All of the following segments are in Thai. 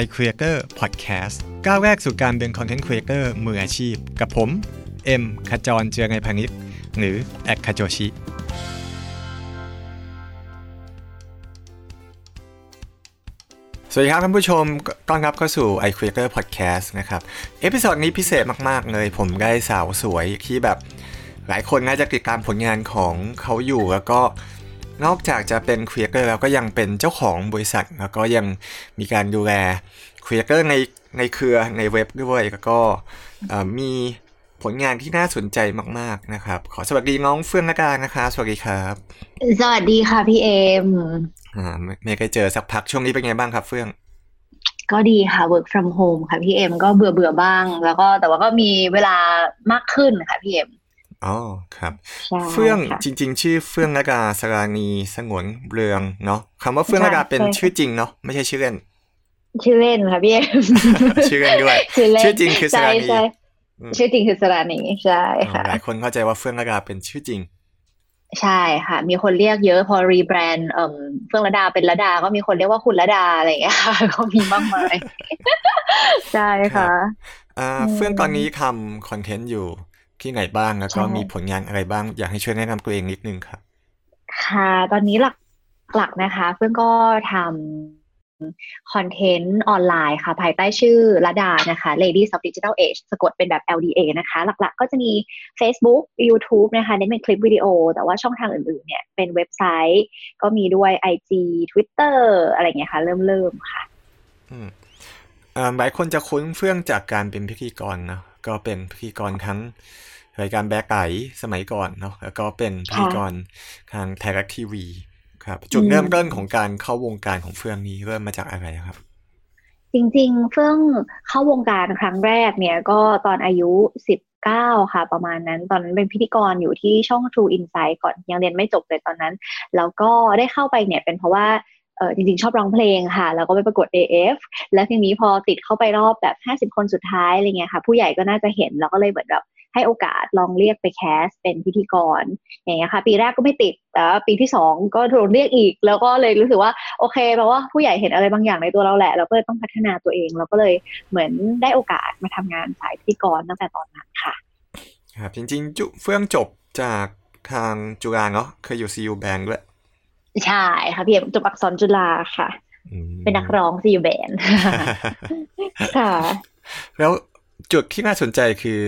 iCreator Podcast ก้าวแรกสู่การเป็น Content Creator มืออาชีพ กับผม เอ็มขจรเจียรนัยพานิชหรือแอด Khajochi สวัสดีครับท่านผู้ชมต้อนรับเข้าสู่ iCreator Podcast นะครับ episode นี้พิเศษมาก ๆ เลย ผมได้สาวสวยที่แบบ หลายคนน่าจะติดตามผลงานของเขาอยู่แล้วก็ นอกจากจะเป็น creator แล้วก็ยังเป็นเจ้าของบริษัท แล้วก็ยังมีการดูแล creator ในในเครือในเว็บด้วยแล้วก็มีผลงานที่น่าสนใจมาก ๆนะครับ ขอสวัสดีน้องเฟื่องนาการนะคะ สวัสดีครับ สวัสดีค่ะพี่เอ็มอ่าไม่เคยเจอสักพักช่วงนี้เป็นไงบ้างครับเฟื่อง ก็ดีค่ะ work from home ค่ะพี่เอ็มก็เบื่อเบื่อบ้าง แล้วก็แต่ว่าก็มีเวลามากขึ้นค่ะพี่เอ็ม อ๋อครับเฟื่องจริง ๆ ชื่อเฟื่องนากาสรานีสงวนเรืองเนาะคำว่าเฟื่องนากาเป็นชื่อจริงเนาะไม่ใช่ชื่อเล่น ชื่อเล่นค่ะพี่เอ็มชื่อเล่นด้วยชื่อจริงคือสรานีชื่อจริงคือสรานีใช่ค่ะหลายคนเข้าใจว่าเฟื่องนากาเป็นชื่อจริง ใช่ค่ะ มีคนเรียกเยอะพอรีแบรนด์เฟื่องระดาเป็นระดา ก็มีคนเรียกว่าคุณระดาอะไรอย่างเงี้ยค่ะก็มีมากมายใช่ค่ะเฟื่องตอนนี้ทำคอนเทนต์อยู่ ที่ไหนบ้างแล้วก็มีผลงานอะไรบ้าง อยากให้ช่วยแนะนำตัวเองนิดนึงครับ ค่ะ ตอนนี้หลักหลักนะคะ เพื่อนก็ทำคอนเทนต์ออนไลน์ค่ะ ภายใต้ชื่อระดานะคะ Ladies of Digital Age สะกดเป็นแบบ LDA นะคะ หลักๆ ก็จะมี Facebook YouTube นะคะเน้นเป็นคลิปวิดีโอ แต่ว่าช่องทางอื่นๆ เนี่ยเป็นเว็บไซต์ ก็มีด้วย IG Twitter อะไรเงี้ยค่ะ เริ่มๆค่ะอืมหลายคนจะคุ้นเฟื่องจากการเป็นพิธีกรนะก็เป็นพิธีกรทั้ง รายการแบกไก่สมัยก่อนเนาะแล้วก็เป็นพิธีกรทางไทยรัฐทีวีครับ จุดเริ่มต้นของการเข้าวงการของเฟื่องนี้เริ่มมาจากอะไรครับ จริงๆ เฟื่องเข้าวงการครั้งแรกเนี่ยก็ตอนอายุสิบเก้าค่ะ ประมาณนั้นตอนนั้นเป็นพิธีกรอยู่ที่ช่อง True Insight ก่อนยังเรียนไม่จบเลยตอนนั้น แล้วก็ได้เข้าไปเนี่ยเป็นเพราะว่าเออจริงๆ ชอบร้องเพลงค่ะ แล้วก็ไปประกวด AF แล้วทีนี้พอติดเข้าไปรอบแบบ 50 คนสุดท้ายอะไรเงี้ยค่ะ ผู้ใหญ่ก็น่าจะเห็นแล้วก็เลยเหมือนแบบ ให้โอกาสลองเรียกไปแคสเป็นพิธีกรอย่างเงี้ยค่ะ ปีแรกก็ไม่ติดแต่ปีที่สองก็โดนเรียกอีก แล้วก็เลยรู้สึกว่าโอเคแปลว่าผู้ใหญ่เห็นอะไรบางอย่างในตัวเราแหละเราก็เลยต้องพัฒนาตัวเอง เราก็เลยเหมือนได้โอกาสมาทำงานสายพิธีกรตั้งแต่ตอนนั้นค่ะครับจริงๆจุเฟื่องจบจากทางจุฬาเนาะเคยอยู่ซีอูแบงด้วยใช่ค่ะพี่เอ็มจบอักษรจุฬาค่ะ เป็นนักร้องซีแบนค่ะ แล้ว จุดที่น่าสนใจคือ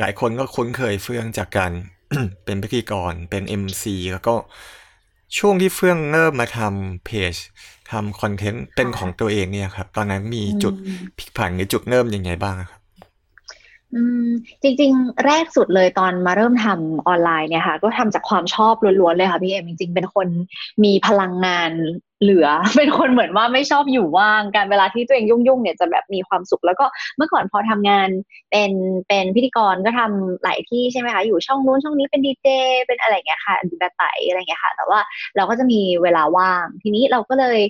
หลายคนก็คุ้นเคยเฟื่องจากการเป็นพิธีกรเป็น MC แล้วก็ช่วงที่เฟื่องเริ่มมาทำเพจทำคอนเทนต์เป็นของตัวเองเนี่ยครับ ตอนนั้นมีจุดพลิกผันหรือจุดเริ่มยังไงบ้างครับอืมจริง ๆ แรกสุดเลยตอนมาเริ่มทำออนไลน์เนี่ยค่ะ ก็ทำจากความชอบล้วนๆเลยค่ะพี่เอ็มจริง ๆ เป็นคนมีพลังงาน เหลือเป็นคนเหมือนว่าไม่ชอบอยู่ว่างการเวลาที่ตัวเองยุ่งๆเนี่ยจะแบบมีความสุข แล้วก็เมื่อก่อนพอทำงานเป็นเป็นพิธีกรก็ทำหลายที่ใช่ไหมคะอยู่ช่องนู้นช่องนี้เป็นดีเจเป็นอะไรเงี้ยค่ะดูแบบไตอะไรเงี้ยค่ะ แต่ว่าเราก็จะมีเวลาว่าง ทีนี้เราก็เลย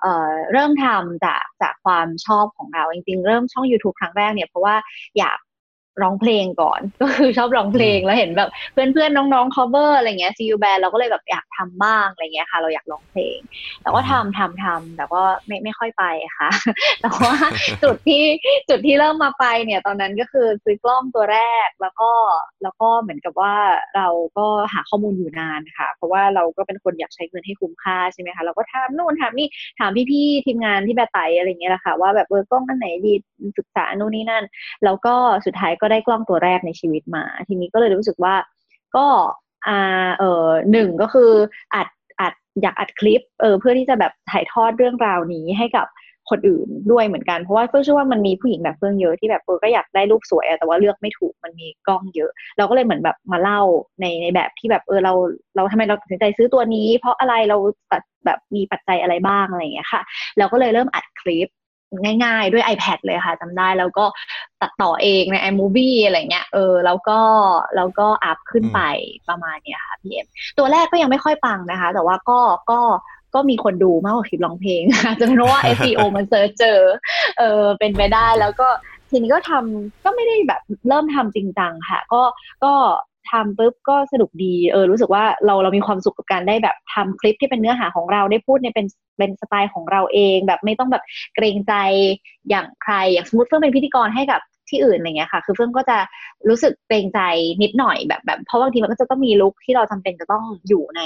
เอ่อเริ่มทำจากจากความชอบของเราจริงๆ เริ่มช่อง YouTube ครั้งแรกเนี่ยเพราะว่าอยาก ร้องเพลงก่อน ก็คือชอบร้องเพลงแล้วเห็นแบบ เพื่อนๆน้องๆ cover อะไรเงี้ยซีอูแบนเราก็เลยแบบอยากทำบ้างอะไรเงี้ยค่ะ เราอยากร้องเพลง แต่ก็ทำทำทำแต่ก็ไม่ไม่ค่อยไปค่ะ แต่ว่าจุดที่จุดที่เริ่มมาไปเนี่ย ตอนนั้นก็คือซื้อกล้องตัวแรกแล้วก็แล้วก็เหมือนกับว่าเราก็หาข้อมูลอยู่นานค่ะ เพราะว่าเราก็เป็นคนอยากใช้เงินให้คุ้มค่าใช่ไหมคะเราก็ถามนู่นถามนี่ถามพี่ๆทีมงานที่แบบไตอะไรเงี้ยแหละค่ะว่าแบบเออกล้องอันไหนดีศึกษานู่นนี่นั่น แล้วก็สุดท้ายก็ได้กล้องตัวแรกในชีวิตมา ทีนี้ก็เลยรู้สึกว่า ก็อ่าเออหนึ่งก็คืออัดอัดอยากอัดคลิปเออเพื่อที่จะแบบถ่ายทอดเรื่องราวนี้ให้กับคนอื่นด้วยเหมือนกัน เพราะว่าเฟื่องเชื่อว่ามันมีผู้หญิงแบบเฟื่องเยอะที่แบบเออก็อยากได้รูปสวยแต่ว่าเลือกไม่ถูกมันมีกล้องเยอะ เราก็เลยเหมือนแบบมาเล่าในในแบบที่แบบเออเราเราทำไมเราตัดสินใจซื้อตัวนี้ เพราะอะไรเราแบบมีปัจจัยอะไรบ้างอะไรอย่างเงี้ยค่ะเราก็เลยเริ่มอัดคลิป ง่ายๆ ด้วย iPad เลยค่ะจำได้แล้วก็ตัดต่อเองใน iMovie อะไรเงี้ยเออแล้วก็แล้วก็อัพขึ้นไปประมาณเนี้ยค่ะพี่เอ็มตัวแรกก็ยังไม่ค่อยปังนะคะ แต่ว่าก็ก็ก็มีคนดูมากกว่าคลิปร้องเพลงจะเป็นเพราะว่า SEO มัน search เจอเออเป็นไปได้แล้วก็ทีนี้ก็ทำก็ไม่ได้แบบเริ่มทำจริงจังค่ะ ก็ก็ ทำปุ๊บก็สนุกดีเออรู้สึกว่าเราเรามีความสุขกับการได้แบบทำคลิปที่เป็นเนื้อหาของเราได้พูดในเป็นเป็นสไตล์ของเราเอง แบบไม่ต้องแบบเกรงใจอย่างใครอย่างสมมติเพื่องเป็นพิธีกรให้กับ ที่อื่นอะไรเงี้ยค่ะ คือเฟื่องก็จะรู้สึกเกรงใจนิดหน่อยแบบแบบเพราะบางทีมันก็จะต้องมีลุคที่เราจำเป็นจะต้องอยู่ใน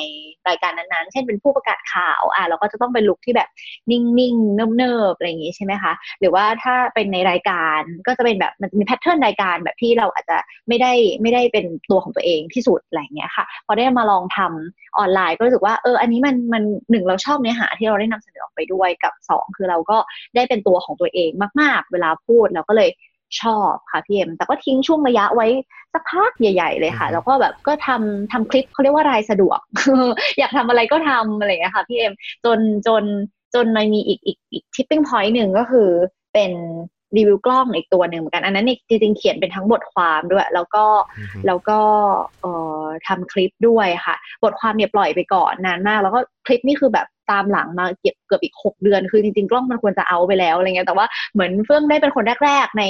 รายการนั้นๆ เช่นเป็นผู้ประกาศข่าวอะเราก็จะต้องเป็นลุคที่แบบนิ่งๆเนิบๆอะไรอย่างงี้ใช่ไหมคะหรือว่าถ้าเป็นในรายการก็จะเป็นแบบมันมี pattern รายการแบบที่เราอาจจะไม่ได้ไม่ได้เป็นตัวของตัวเองที่สุดอะไรเงี้ยค่ะ พอได้มาลองทำออนไลน์ก็รู้สึกว่าเอออันนี้มันมันหนึ่งเราชอบเนื้อหาที่เราได้นำเสนอออกไปด้วยกับสองคือเราก็ได้เป็นตัวของตัวเองมาก ๆ เวลาพูดเราก็เลย ชอบค่ะพี่เอ็มแต่ก็ทิ้งช่วงระยะไว้สักพักใหญ่ ๆ เลยค่ะ แล้วก็แบบก็ทำทำคลิปเขาเรียกว่ารายสะดวก อยากทำอะไรก็ทำอะไรอย่างเงี้ยค่ะพี่เอ็มจนจนจนมันมีอีกอีกอีกทิปปิ้งพอยต์หนึ่งก็คือเป็นรีวิวกล้องอีกตัวหนึ่งเหมือนกัน อันนั้นจริงๆเขียนเป็นทั้งบทความด้วย แล้วก็แล้วก็เอ่อทำคลิปด้วยค่ะ บทความเนี่ยปล่อยไปก่อนนานมาก แล้วก็คลิปนี่คือแบบ ตามหลังมาเก็บเกือบอีกหกเดือน คือจริงๆ กล้องมันควรจะเอาไปแล้วอะไรเงี้ยแต่ว่าเหมือนเฟื่องได้เป็นคนแรกๆใน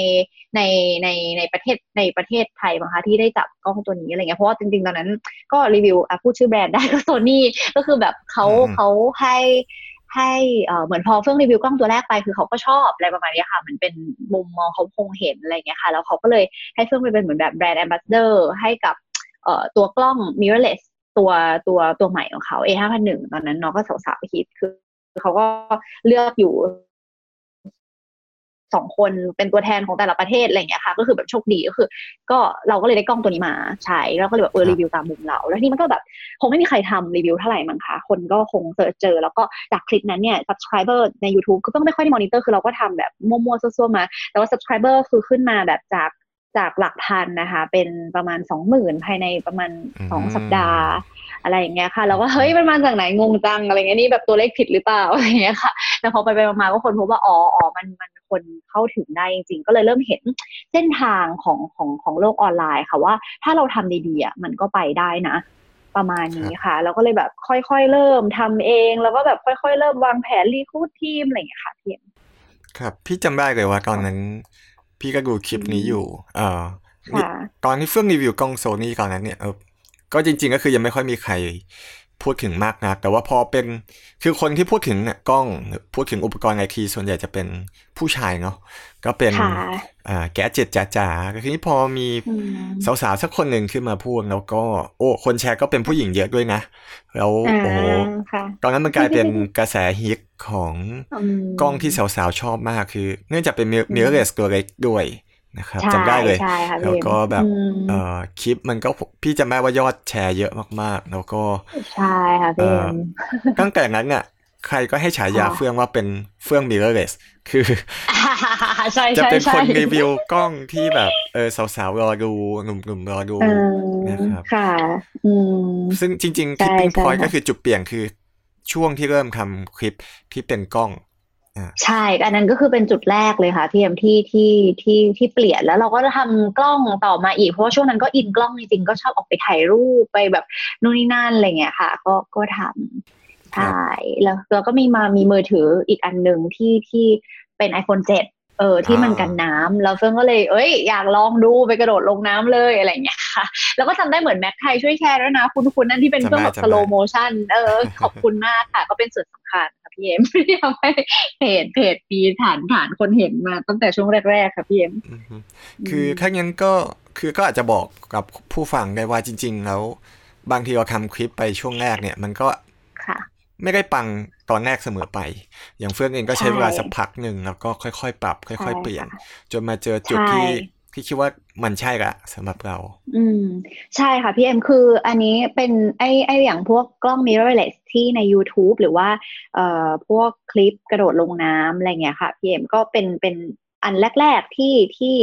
ในในในประเทศในประเทศไทยมั้งคะที่ได้จับกล้องตัวนี้อะไรเงี้ยเพราะว่าจริงๆ ตอนนั้นก็รีวิวอะพูดชื่อแบรนด์ได้ก็โซนี่ก็คือแบบเขาเขาให้ให้เหมือนพอเฟื่องรีวิวกล้องตัวแรกไปคือเขาก็ชอบอะไรประมาณนี้ค่ะมันเป็นมุมมองเขาคงเห็นอะไรเงี้ยค่ะแล้วเขาก็เลยให้เฟื่องไปเป็นเหมือนแบบแบรนด์แอมบาสเดอร์ให้กับตัวกล้อง mirrorless ตัวตัวตัวใหม่ของเขา A ห้าพันหนึ่งตอนนั้นน้องก็สาวๆฮิตคือเขาก็เลือกอยู่สองคนเป็นตัวแทนของแต่ละประเทศอะไรเงี้ยค่ะ ก็คือแบบโชคดีก็คือ ก็เราก็เลยได้กล้องตัวนี้มาใช้แล้วก็เลยแบบเออรีวิวตามมุมเรา แล้วนี่มันก็แบบคงไม่มีใครทำรีวิวเท่าไหร่มั้งคะคนก็คง search เจอ แล้วก็จากคลิปนั้นเนี่ย subscriber ใน YouTube ก็ต้องไม่ค่อยได้มอนิเตอร์คือเราก็ทำแบบมั่วๆซั่วๆมา แต่ว่า subscriber คือขึ้นมาแบบจาก จากหลักพันนะคะ เป็นประมาณสองหมื่นภายในประมาณสองสัปดาห์ อะไรอย่างเงี้ยค่ะแล้วก็เฮ้ยมันมาจากไหนงงจังอะไรเงี้ยนี่แบบตัวเลขผิดหรือเปล่าอะไรเงี้ยค่ะแต่พอไปไปมาก็คนพบว่าอ๋ออ๋อมันมันคนเข้าถึงได้จริงๆ ก็เลยเริ่มเห็นเส้นทางของของของโลกออนไลน์ค่ะว่าถ้าเราทำดีๆอะมันก็ไปได้นะประมาณนี้ค่ะแล้วก็เลยแบบค่อยๆ เริ่มทำเอง แล้วก็แบบค่อย ๆ เริ่มวางแผนรีคูดทีมอะไรอย่างเงี้ยค่ะพี่ครับ พี่จำได้เลยว่าตอนนั้น พี่ก็ดูคลิปนี้อยู่ เออตอนที่เฟื่องรีวิวกล้องโซนี่ตอนนั้นเนี่ยเออก็จริง ๆ ก็คือยังไม่ค่อยมีใคร พูดถึงมากนะแต่ว่าพอเป็นคือคนที่พูดถึงเนี่ยกล้องพูดถึงอุปกรณ์ไอทีส่วนใหญ่จะเป็นผู้ชายเนาะก็เป็นแกเจ็ดจ๋าๆก็คือพอมีสาวๆสักคนหนึ่งขึ้นมาพูดแล้วก็ โอ้คนแชร์ก็เป็นผู้หญิงเยอะด้วยนะ แล้วโอ้ตอนนั้นมันกลายเป็นกระแสฮิตของกล้องที่สาวๆชอบมากคือ เนื่องจากเป็นมิเรอร์เลสตัวเล็กด้วย นะครับจำได้เลยแล้วก็แบบเอ่อคลิปมันก็พี่จำได้ว่ายอดแชร์เยอะมากๆ แล้วก็ใช่ค่ะพี่ตั้งแต่นั้นเนี่ยใครก็ให้ฉายาเฟื่องว่าเป็นเฟื่องมิเรอร์เลสคือจะเป็นคนรีวิวกล้องที่แบบเออสาวๆรอดูหนุ่มๆรอดูนะครับค่ะซึ่งจริงๆคลิปปิ้งพอยก็คือจุดเปลี่ยนคือช่วงที่เริ่มทำคลิปที่เป็นกล้อง ใช่อันนั้นก็คือเป็นจุดแรกเลยค่ะที่เอ็มที่ที่ที่ที่เปลี่ยนแล้วเราก็จะทำกล้องต่อมาอีก เพราะว่าช่วงนั้นก็อินกล้องจริงๆก็ชอบออกไปถ่ายรูปไปแบบนู่นนี่นั่นอะไรเงี้ยค่ะ ก็ก็ทำใช่แล้วแล้วก็มีมามีมือถืออีกอันหนึ่งที่ที่เป็น iPhone 7เออที่มันกันน้ำแล้วเฟื่องก็เลย เอ้ยอยากลองดูไปกระโดดลงน้ำเลยอะไรเงี้ยค่ะ แล้วก็จำได้เหมือน MacThai ช่วยแชร์ด้วยนะ คุณคุณนั่นที่เป็นเครื่องแบบ slow motion เออขอบคุณมากค่ะ ก็เป็นส่วนสำคัญค่ะ พี่เอ็มที่ทำให้เพจเพจมีฐานฐานคนเห็นมาตั้งแต่ช่วงแรกๆค่ะพี่เอ็มคือถ้างั้นก็คือก็อาจจะบอกกับผู้ฟังได้ว่าจริง ๆ แล้ว บางทีเราทำคลิปไปช่วงแรกเนี่ย มันก็ค่ะไม่ได้ปังตอนแรกเสมอไป อย่างเฟื่องเองก็ใช้เวลาสักพักหนึ่งแล้วก็ค่อยๆ ปรับ ค่อย ๆ เปลี่ยน จนมาเจอจุดที่ ที่คิดว่ามันใช่ละสำหรับเรา อืม ใช่ค่ะพี่เอ็มคืออันนี้เป็นไอไออย่างพวกกล้อง mirrorless ที่ใน YouTube หรือว่าเอ่อพวกคลิปกระโดดลงน้ำอะไรเงี้ยค่ะพี่เอ็มก็เป็นเป็นอันแรก ๆที่ที่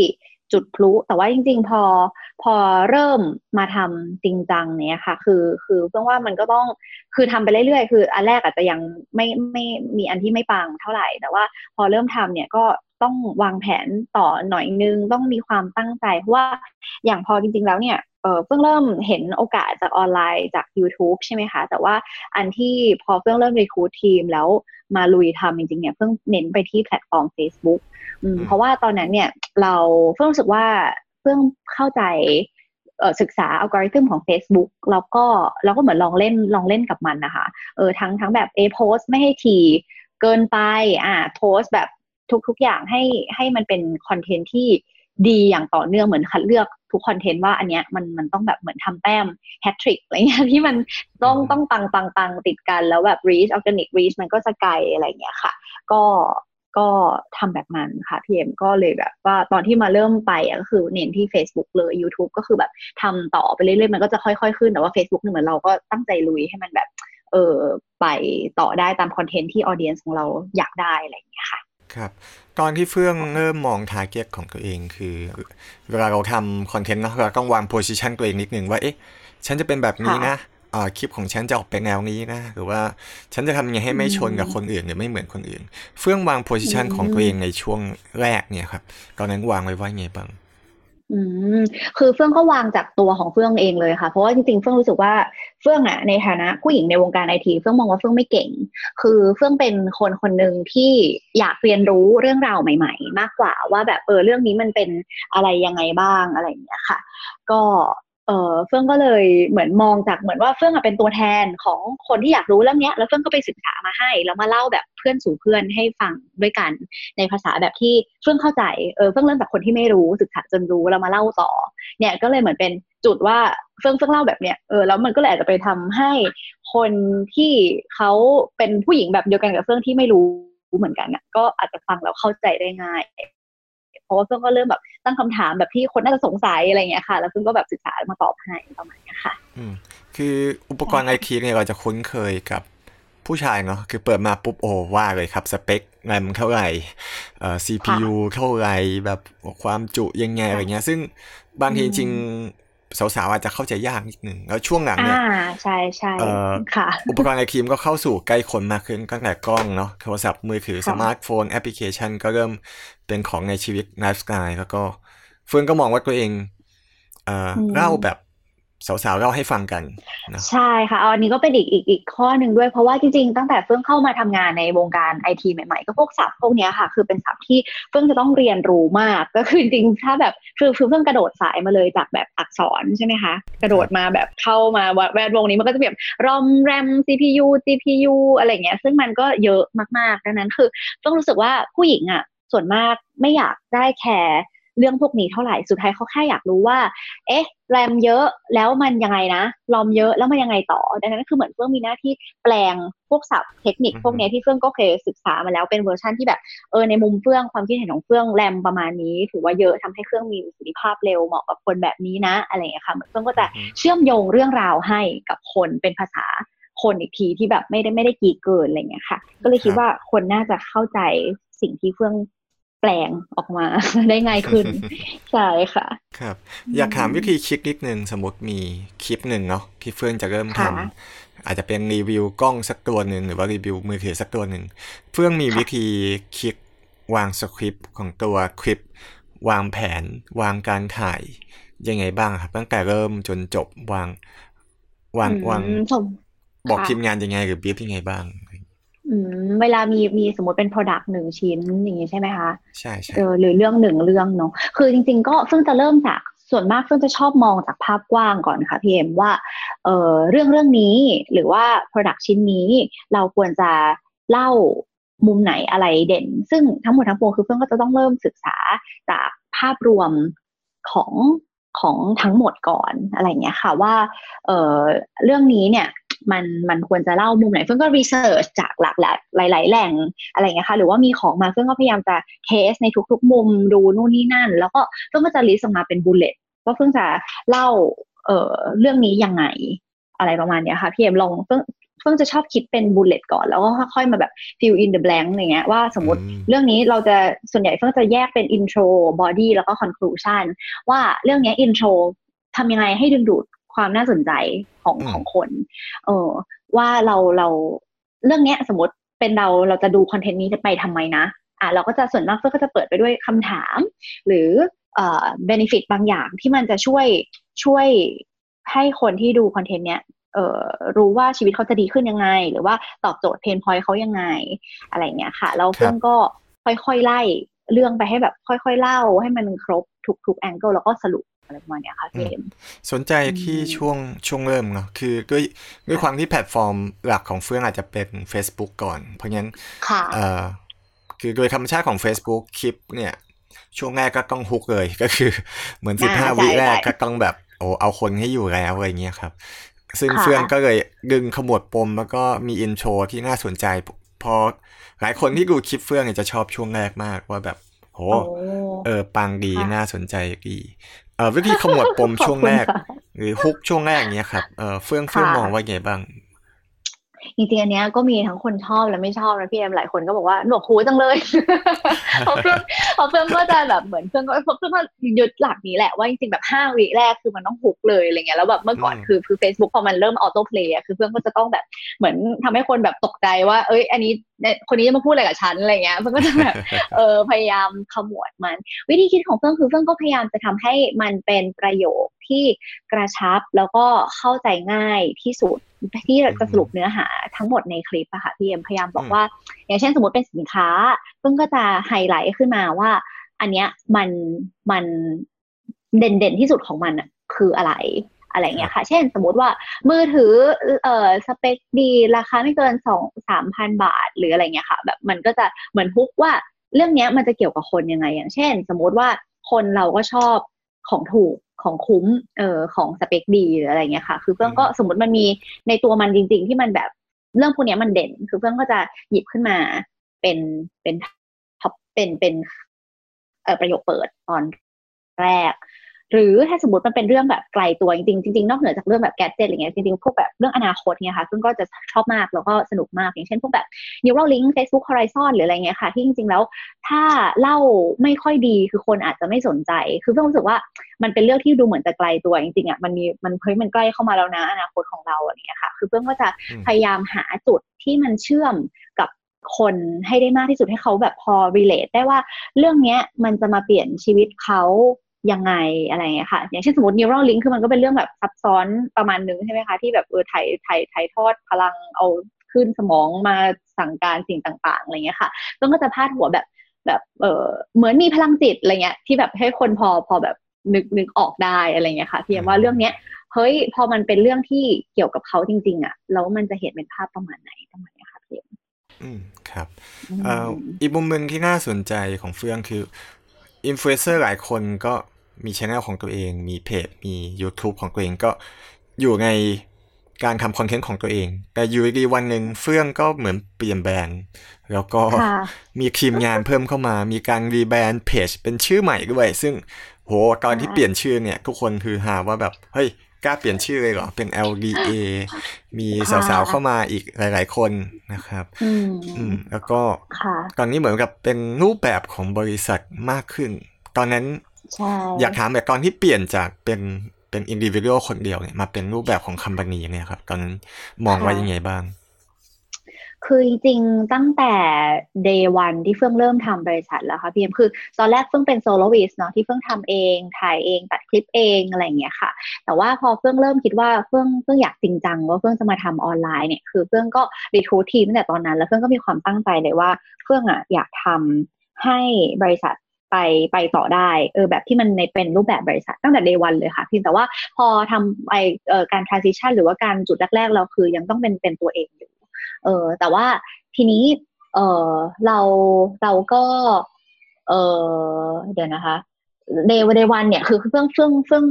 จุดพลุ แต่ว่าจริง ๆ พอพอเริ่มมาทำจริงจังเนี้ยค่ะ คือคือเพื่อว่ามันก็ต้องคือทำไปเรื่อยๆ คือ อันแรกอาจจะยังไม่ไม่มีอันที่ไม่ปังเท่าไหร่ แต่ว่าพอเริ่มทำเนี่ยก็ ต้องวางแผนต่อหน่อยนึงต้องมีความตั้งใจเพราะว่าอย่างพอจริง ๆ แล้วเนี่ยเออเพิ่งเริ่มเห็นโอกาสจากออนไลน์จาก YouTube ใช่ไหมคะ แต่ว่าอันที่พอเพิ่งเริ่มรีคูดทีมแล้วมาลุยทำจริงๆเนี่ยเฟื่องเน้นไปที่แพลตฟอร์ม Facebook เพราะว่าตอนนั้นเนี่ยเราเฟื่องรู้สึกว่าเพิ่งเข้าใจศึกษาอัลกอริทึมของ Facebook แล้วก็เราก็เหมือนลองเล่นลองเล่นกับมันนะคะเออทั้งทั้งแบบเอโพสต์ไม่ให้ทีเกินไปอ่าโพสต์แบบ ทุก ๆ อย่างให้ให้มันเป็นคอนเทนต์ที่ดีอย่างต่อเนื่องเหมือนคัดเลือกทุกคอนเทนต์ว่าอันเนี้ยมันมันต้องแบบเหมือนทำแต้มแฮตทริกอะไรเงี้ยที่มันต้องต้องปังปังปังติดกันแล้วแบบ reach organic reach มันก็จะไกลอะไรเงี้ยค่ะ ก็ก็ทำแบบนั้นค่ะพี่เอ็มก็เลยแบบว่าตอนที่มาเริ่มไปก็คือเน้นที่ Facebook เลย YouTube ก็คือแบบทำต่อไปเรื่อยๆ มันก็จะค่อยๆ ขึ้นแต่ว่า Facebook เนี่ยเหมือนเราก็ตั้งใจลุยให้มันแบบ เออไปต่อได้ตามคอนเทนต์ที่ audience ของเราอยากได้อะไรอย่างเงี้ยค่ะ ครับ ตอนที่เฟื่องเริ่มมอง target ของตัวเองคือ เวลาเราทำคอนเทนต์เนาะเราต้องวาง position ตัวเองนิดนึงว่า เอ๊ะ ฉันจะเป็นแบบนี้นะอ่าคลิปของฉันจะออกเป็นแนวนี้นะ หรือว่าฉันจะทำยังไงให้ไม่ชนกับคนอื่นหรือไม่เหมือนคนอื่น เฟื่องวางโพสิชันของตัวเองในช่วงแรกเนี่ยครับ ตอนนั้นวางไว้ว่าไงบ้าง อืม คือเฟื่องก็วางจากตัวของเฟื่องเองเลยค่ะ เพราะว่าจริงๆ เฟื่องรู้สึกว่าเฟื่องอะในฐานะผู้หญิงในวงการไอทีเฟื่องมองว่าเฟื่องไม่เก่ง คือเฟื่องเป็นคนคนหนึ่งที่อยากเรียนรู้เรื่องราวใหม่ ๆ มากกว่าว่าแบบเออเรื่องนี้มันเป็นอะไรยังไงบ้างอะไรอย่างเงี้ยค่ะ ก็ เออเฟื่องก็เลยเหมือนมองจากเหมือนว่าเฟื่องเป็นตัวแทนของคนที่อยากรู้เรื่องนี้แล้วเฟื่องก็ไปศึกษามาให้แล้วมาเล่าแบบเพื่อนสู่เพื่อนให้ฟังด้วยกันในภาษาแบบที่เฟื่องเข้าใจเออเฟื่องเริ่มจากคนที่ไม่รู้ศึกษาจนรู้แล้วมาเล่าต่อ เนี่ยก็เลยเหมือนเป็นจุดว่าเฟื่องเฟื่องเล่าแบบเนี้ยเออแล้วมันก็เลยอาจจะไปทำให้คนที่เขาเป็นผู้หญิงแบบเดียวกันกับเฟื่องที่ไม่รู้เหมือนกันอะก็อาจจะฟังแล้วเข้าใจได้ง่าย ราะว่าเพื่อนก็เริ่มแบบตั้งคำถามแบบที่คนน่าจะสงสัยอะไรเงี้ยค่ะ แล้วเพื่อนก็แบบศึกษามาตอบให้ประมาณนี้ค่ะอืมคืออุปกรณ์ไอทีเนี่ยเราจะคุ้นเคยกับผู้ชายเนาะคือเปิดมาปุ๊บโอ้ว่าเลยครับ สเปคแรมเท่าไหร่เอ่อ CPU เท่าไหร่แบบความจุยังไงอะไรเงี้ย ซึ่งบางทีจริง สาวๆอาจจะเข้าใจยากนิดนึงแล้วช่วงหลังเนี่ยอ่าใช่ใช่ค่ะ อุปกรณ์ไอทีมันก็เข้าสู่ใกล้คนมากขึ้นตั้งแต่กล้องเนาะโทรศัพท์มือถือสมาร์ทโฟนแอปพลิเคชัน ก็เริ่มเป็นของในชีวิตไลฟ์สไตล์แล้วก็เฟื่องก็มองว่าตัวเองเอ่อเล่าแบบ สาวๆเล่าให้ฟังกันนะใช่ค่ะอันนี้ก็เป็นอีกอีกอีกข้อหนึ่งด้วยเพราะว่าจริงๆตั้งแต่เฟื่องเข้ามาทำงานในวงการไอทีใหม่ๆ ก็พวกศัพท์พวกนี้ค่ะ คือเป็นศัพท์ที่เฟื่องจะต้องเรียนรู้มาก ก็คือจริงๆถ้าแบบคือคือเฟื่องกระโดดสายมาเลยจากแบบอักษรใช่ไหมคะ กระโดดมาแบบเข้ามาแวดวงนี้มันก็จะแบบ ROM RAM CPU GPU อะไรเงี้ย ซึ่งมันก็เยอะมากๆดังนั้นคือเฟื่องรู้สึกว่าผู้หญิงอะส่วนมากไม่อยากจะแคร์ เรื่องพวกนี้เท่าไหร่สุดท้ายเขาแค่อยากรู้ว่า เอ๊ะแรมเยอะแล้วมันยังไงนะ ROM เยอะแล้วมันยังไงต่อ ดังนั้นคือเหมือนเฟื่องมีหน้าที่แปลงพวกศัพท์เทคนิคพวกนี้ที่เฟื่องก็เคยศึกษามาแล้วเป็นเวอร์ชันที่แบบเออในมุมเฟื่องความคิดเห็นของเฟื่องแรมประมาณนี้ ถือว่าเยอะทำให้เครื่องมีประสิทธิภาพเร็วเหมาะกับคนแบบนี้นะอะไรอย่างเงี้ยค่ะเหมือนเฟื่องก็จะเชื่อมโยงเรื่องราวให้กับคนเป็นภาษาคนอีกทีที่แบบไม่ได้ไม่ได้กีเกินอะไรเงี้ยค่ะ ก็เลยคิดว่าคนน่าจะเข้าใจสิ่งที่เฟื่อง แปลงออกมาได้ง่ายขึ้น ใช่ค่ะ ครับ อยากถามวิธีคิดนิดนึงสมมติมีคลิปหนึ่งเนาะที่เฟื่องจะเริ่มทำอาจจะเป็นรีวิวกล้องสักตัวหนึ่งหรือว่ารีวิวมือถือสักตัวหนึ่งเฟื่องมีวิธีคิดวางสคริปต์ของตัวคลิป วางแผน วางการถ่ายยังไงบ้างครับ ตั้งแต่เริ่มจนจบวาง วางวางบอกทีมงานยังไงหรือบีบยังไงบ้างอืม เวลามีมีสมมติเป็น Product หนึ่งชิ้นอย่างนี้ใช่ไหมคะ ใช่ใช่เออหรือเรื่องหนึ่งเรื่องเนาะคือจริง ๆ ก็เพิ่งจะเริ่มจากส่วนมากเพิ่งจะชอบมองจากภาพกว้างก่อนค่ะพี่เอ็มว่าเออเรื่องเรื่องนี้หรือว่า Product ชิ้นนี้เราควรจะเล่ามุมไหนอะไรเด่น ซึ่งทั้งหมดทั้งปวงคือเฟื่องก็จะต้องเริ่มศึกษาจากภาพรวมของของทั้งหมดก่อนอะไรเงี้ยค่ะว่าเออเรื่องนี้เนี่ย มันมันควรจะเล่ามุมไหน เฟื่องก็ research จากหลากหลายหลายๆแหล่งอะไรเงี้ยค่ะ หรือว่ามีของมาเฟื่องก็พยายามจะ test ในทุก ๆ มุมดูนู่นนี่นั่น แล้วก็เฟื่องก็จะ list ออกมาเป็น bullet ว่าเฟื่องจะเล่าเอ่อเรื่องนี้ยังไงอะไรประมาณเนี้ยค่ะพี่เอ็มลองเฟื่องเพิ่งจะชอบคิดเป็นบุลเลตก่อนแล้วก็ค่อยๆมาแบบ fill in the blank อะไรเงี้ยว่าสมมติเรื่องนี้เราจะส่วนใหญ่เพิ่งจะแยกเป็น intro body แล้วก็ conclusion ว่าเรื่องนี้ intro ทำยังไงให้ดึงดูด ความน่าสนใจของของคน เออว่าเราเราเรื่องเนี้ยสมมติเป็นเราเราจะดูคอนเทนต์นี้จะไปทำไมนะอะเราก็จะส่วนมากก็จะเปิดไปด้วยคำถาม หรือเอ่อเบนฟิตบางอย่างที่มันจะช่วยช่วยให้คนที่ดูคอนเทนต์เนี้ยเอ่อรู้ว่าชีวิตเขาจะดีขึ้นยังไง หรือว่าตอบโจทย์ pain point เขายังไง อะไรเงี้ยค่ะแล้วเฟื่องก็ค่อยๆไล่เรื่องไปให้แบบค่อยๆเล่าให้มันครบทุกๆ angle แล้วก็สรุป อะไรประมาณเนี้ยค่ะพี่เอ็มสนใจที่ช่วงช่วงเริ่มเนาะคือด้วยด้วยความที่แพลตฟอร์มหลักของเฟื่องอาจจะเป็น Facebook ก่อน เพราะงั้นค่ะเอ่อคือโดยธรรมชาติของ Facebook คลิปเนี่ยช่วงแรกก็ต้องฮุกเลยก็คือเหมือนอ่า15วิใช่แรกใช่ก็ต้องแบบโอ้เอาคนให้อยู่แล้วอะไรเงี้ยครับ ซึ่งค่ะเฟื่องก็เลยดึงขมวดปมแล้วก็มีอินโทรที่น่าสนใจ พอหลายคนที่ดูคลิปเฟื่องเนี่ยจะชอบช่วงแรกมากว่าแบบโหโอ้เออปังดีค่ะน่าสนใจดี เออวิธีขมวดปมขอบคุณช่วงแรกค่ะหรือฮุกช่วงแรกเนี้ยครับเออเฟื่องเฟื่องค่ะมองว่าไงบ้างจริงๆอันเนี้ยก็มีทั้งคนชอบและไม่ชอบนะพี่เอ็มหลายคนก็บอกว่าหนวกหูจังเลยเพราะเพื่อน เพราะเพื่อนก็จะแบบเหมือนเพื่อนก็เพื่อนก็ยึดหลักนี้แหละว่าจริงๆแบบห้าวิแรกคือมันต้องฮุกเลยอะไรเงี้ยแล้วแบบเมื่อก่อนอืมคือคือ Facebook พอมันเริ่มออโต้เพลย์คือเพื่อนก็จะต้องแบบเหมือนทำให้คนแบบตกใจว่า เอ้ย อันนี้เนี่ยคนนี้จะมาพูดอะไรกับฉันอะไรเงี้ยเพื่อนก็จะแบบเออพยายามขมวดมัน วิธีคิดของเฟื่องคือเฟื่องก็พยายามจะทำให้มันเป็นประโยคที่กระชับแล้วก็เข้าใจง่ายที่สุดที่จะสรุปเนื้อหาทั้งหมดในคลิปอะค่ะพี่เอ็มพยายามบอกว่า อย่างเช่นสมมติเป็นสินค้าเฟื่องก็จะไฮไลท์ขึ้นมาว่า อันเนี้ยมันมันเด่นเด่นๆที่สุดของมันอะคืออะไรอะไรเงี้ยค่ะ เช่นสมมติว่ามือถือเอ่อสเปคดีราคาไม่เกินสองสามพันบาท หรืออะไรเงี้ยค่ะ แบบมันก็จะเหมือนฮุกว่าเรื่องเนี้ยมันจะเกี่ยวกับคนยังไง อย่างเช่น สมมติว่าคนเราก็ชอบของถูกของคุ้มเอ่อของสเปคดีหรืออะไรเงี้ยค่ะ คือเพื่อนก็สมมติมันมีในตัวมันจริง ๆ ที่มันแบบเรื่องพวกเนี้ยมันเด่น คือเพื่อนก็จะหยิบขึ้นมา เป็นเป็นท็อปเป็นเป็นเอ่อประโยคเปิดตอนแรก หรือถ้าสมมติมันเป็นเรื่องแบบไกลตัวจริงๆจริงๆนอกเหนือจากเรื่องแบบแกดเจิตอะไรเงี้ยจริงๆพวกแบบเรื่องอนาคตเนี่ยค่ะซึ่งก็จะชอบมากแล้วก็สนุกมาก อย่างเช่นพวกแบบ Neuralink Facebook Horizon หรืออะไรเงี้ยค่ะ ที่จริงๆแล้วถ้าเล่าไม่ค่อยดีคือคนอาจจะไม่สนใจ คือเพื่อนรู้สึกว่ามันเป็นเรื่องที่ดูเหมือนจะไกลตัวจริงๆอะมันมีมันเฮ้ยมันใกล้เข้ามาแล้วนะอนาคตของเราอะไรเงี้ยค่ะ คือเพื่อนก็จะอืมพยายามหาจุดที่มันเชื่อมกับ คนให้ได้มากที่สุดให้เขาแบบพอ relate ได้ว่าเรื่องเนี้ยมันจะมาเปลี่ยนชีวิตเขายังไงอะไรเงี้ยค่ะ อย่างเช่นสมมติ neural link คือมันก็เป็นเรื่องแบบซับซ้อนประมาณนึงใช่ไหมคะ ที่แบบเออถ่ายถ่ายถ่ายทอดพลังเอาขึ้นสมองมาสั่งการสิ่งต่างๆอะไรเงี้ยค่ะเฟื่องก็จะพาดหัวแบบแบบเออเหมือนมีพลังจิตอะไรเงี้ยที่แบบให้คนพอพอแบบนึกนึกออกได้อะไรเงี้ยค่ะพี่เอ็มว่าเรื่องเนี้ยเฮ้ยพอมันเป็นเรื่องที่เกี่ยวกับเขาจริง ๆอะแล้วมันจะเห็นเป็นภาพประมาณไหนประมาณ อ็มอืมครับเอ่ออีกมุมหนึ่งที่น่าสนใจของเฟื่องคืออินฟลูเอนเซอร์หลายคนก็มี channel ของตัวเอง มีเพจ มี YouTube ของตัวเองก็อยู่ในการทำคอนเทนต์ของตัวเอง แต่อยู่ดีๆวันหนึ่งเฟื่องก็เหมือนเปลี่ยนแบรนด์ แล้วก็ค่ะมีทีมงานเพิ่มเข้ามา มีการรีแบรนด์เพจเป็นชื่อใหม่ด้วย ซึ่งโหตอนที่เปลี่ยนชื่อเนี่ย ทุกคนคือหาว่าแบบ เฮ้ย กล้าเปลี่ยนชื่อเลยเหรอ เป็น LDA มีสาวๆเข้ามาอีกหลาย ๆ คนนะครับ อืมอืมแล้วก็ค่ะตอนนี้เหมือนกับเป็นรูปแบบของบริษัทมากขึ้น ตอนนั้นใช่อยากถามแบบตอนที่เปลี่ยนจากเป็นเป็นอินดิวิ u a l คนเดียวเนี่ยมาเป็นรูปแบบของคัม p a นีเนี่ยครับ ตอนนั้นมองไว้ยังไงบ้าง คือจริงๆตั้งแต่ day one ที่เฟื่องเริ่มทำบริษัทแล้วค่ะพี่เอ็มคือตอนแรกเฟื่องเป็น soloist เนาะที่เฟื่องทำเองถ่ายเองตัดคลิปเองอะไรอย่างเงี้ยค่ะ แต่ว่าพอเฟื่องเริ่มคิดว่าเฟื่องเฟื่องอยากจริงจังว่าเฟื่องจะมาทำออนไลน์เนี่ยคือเฟื่องก็ recruit ทีมตั้งแต่ตอนนั้น แล้วเฟื่องก็มีความตั้งใจเลยว่าเฟื่องอะอยากทำให้บริษัทไปไปต่อได้เออแบบที่มันในเป็นรูปแบบบริษัทตั้งแต่ day one เลยค่ะ เพียงแต่ว่าพอทำไปเอ่อการ transition หรือว่าการจุดแรกๆ เราคือยังต้องเป็นเป็นตัวเองอยู่ เออแต่ว่าทีนี้เออเราเราก็เออเดี๋ยวนะคะเดวเดวันเนี่ยคือเฟื่องเฟื่องเฟื่อง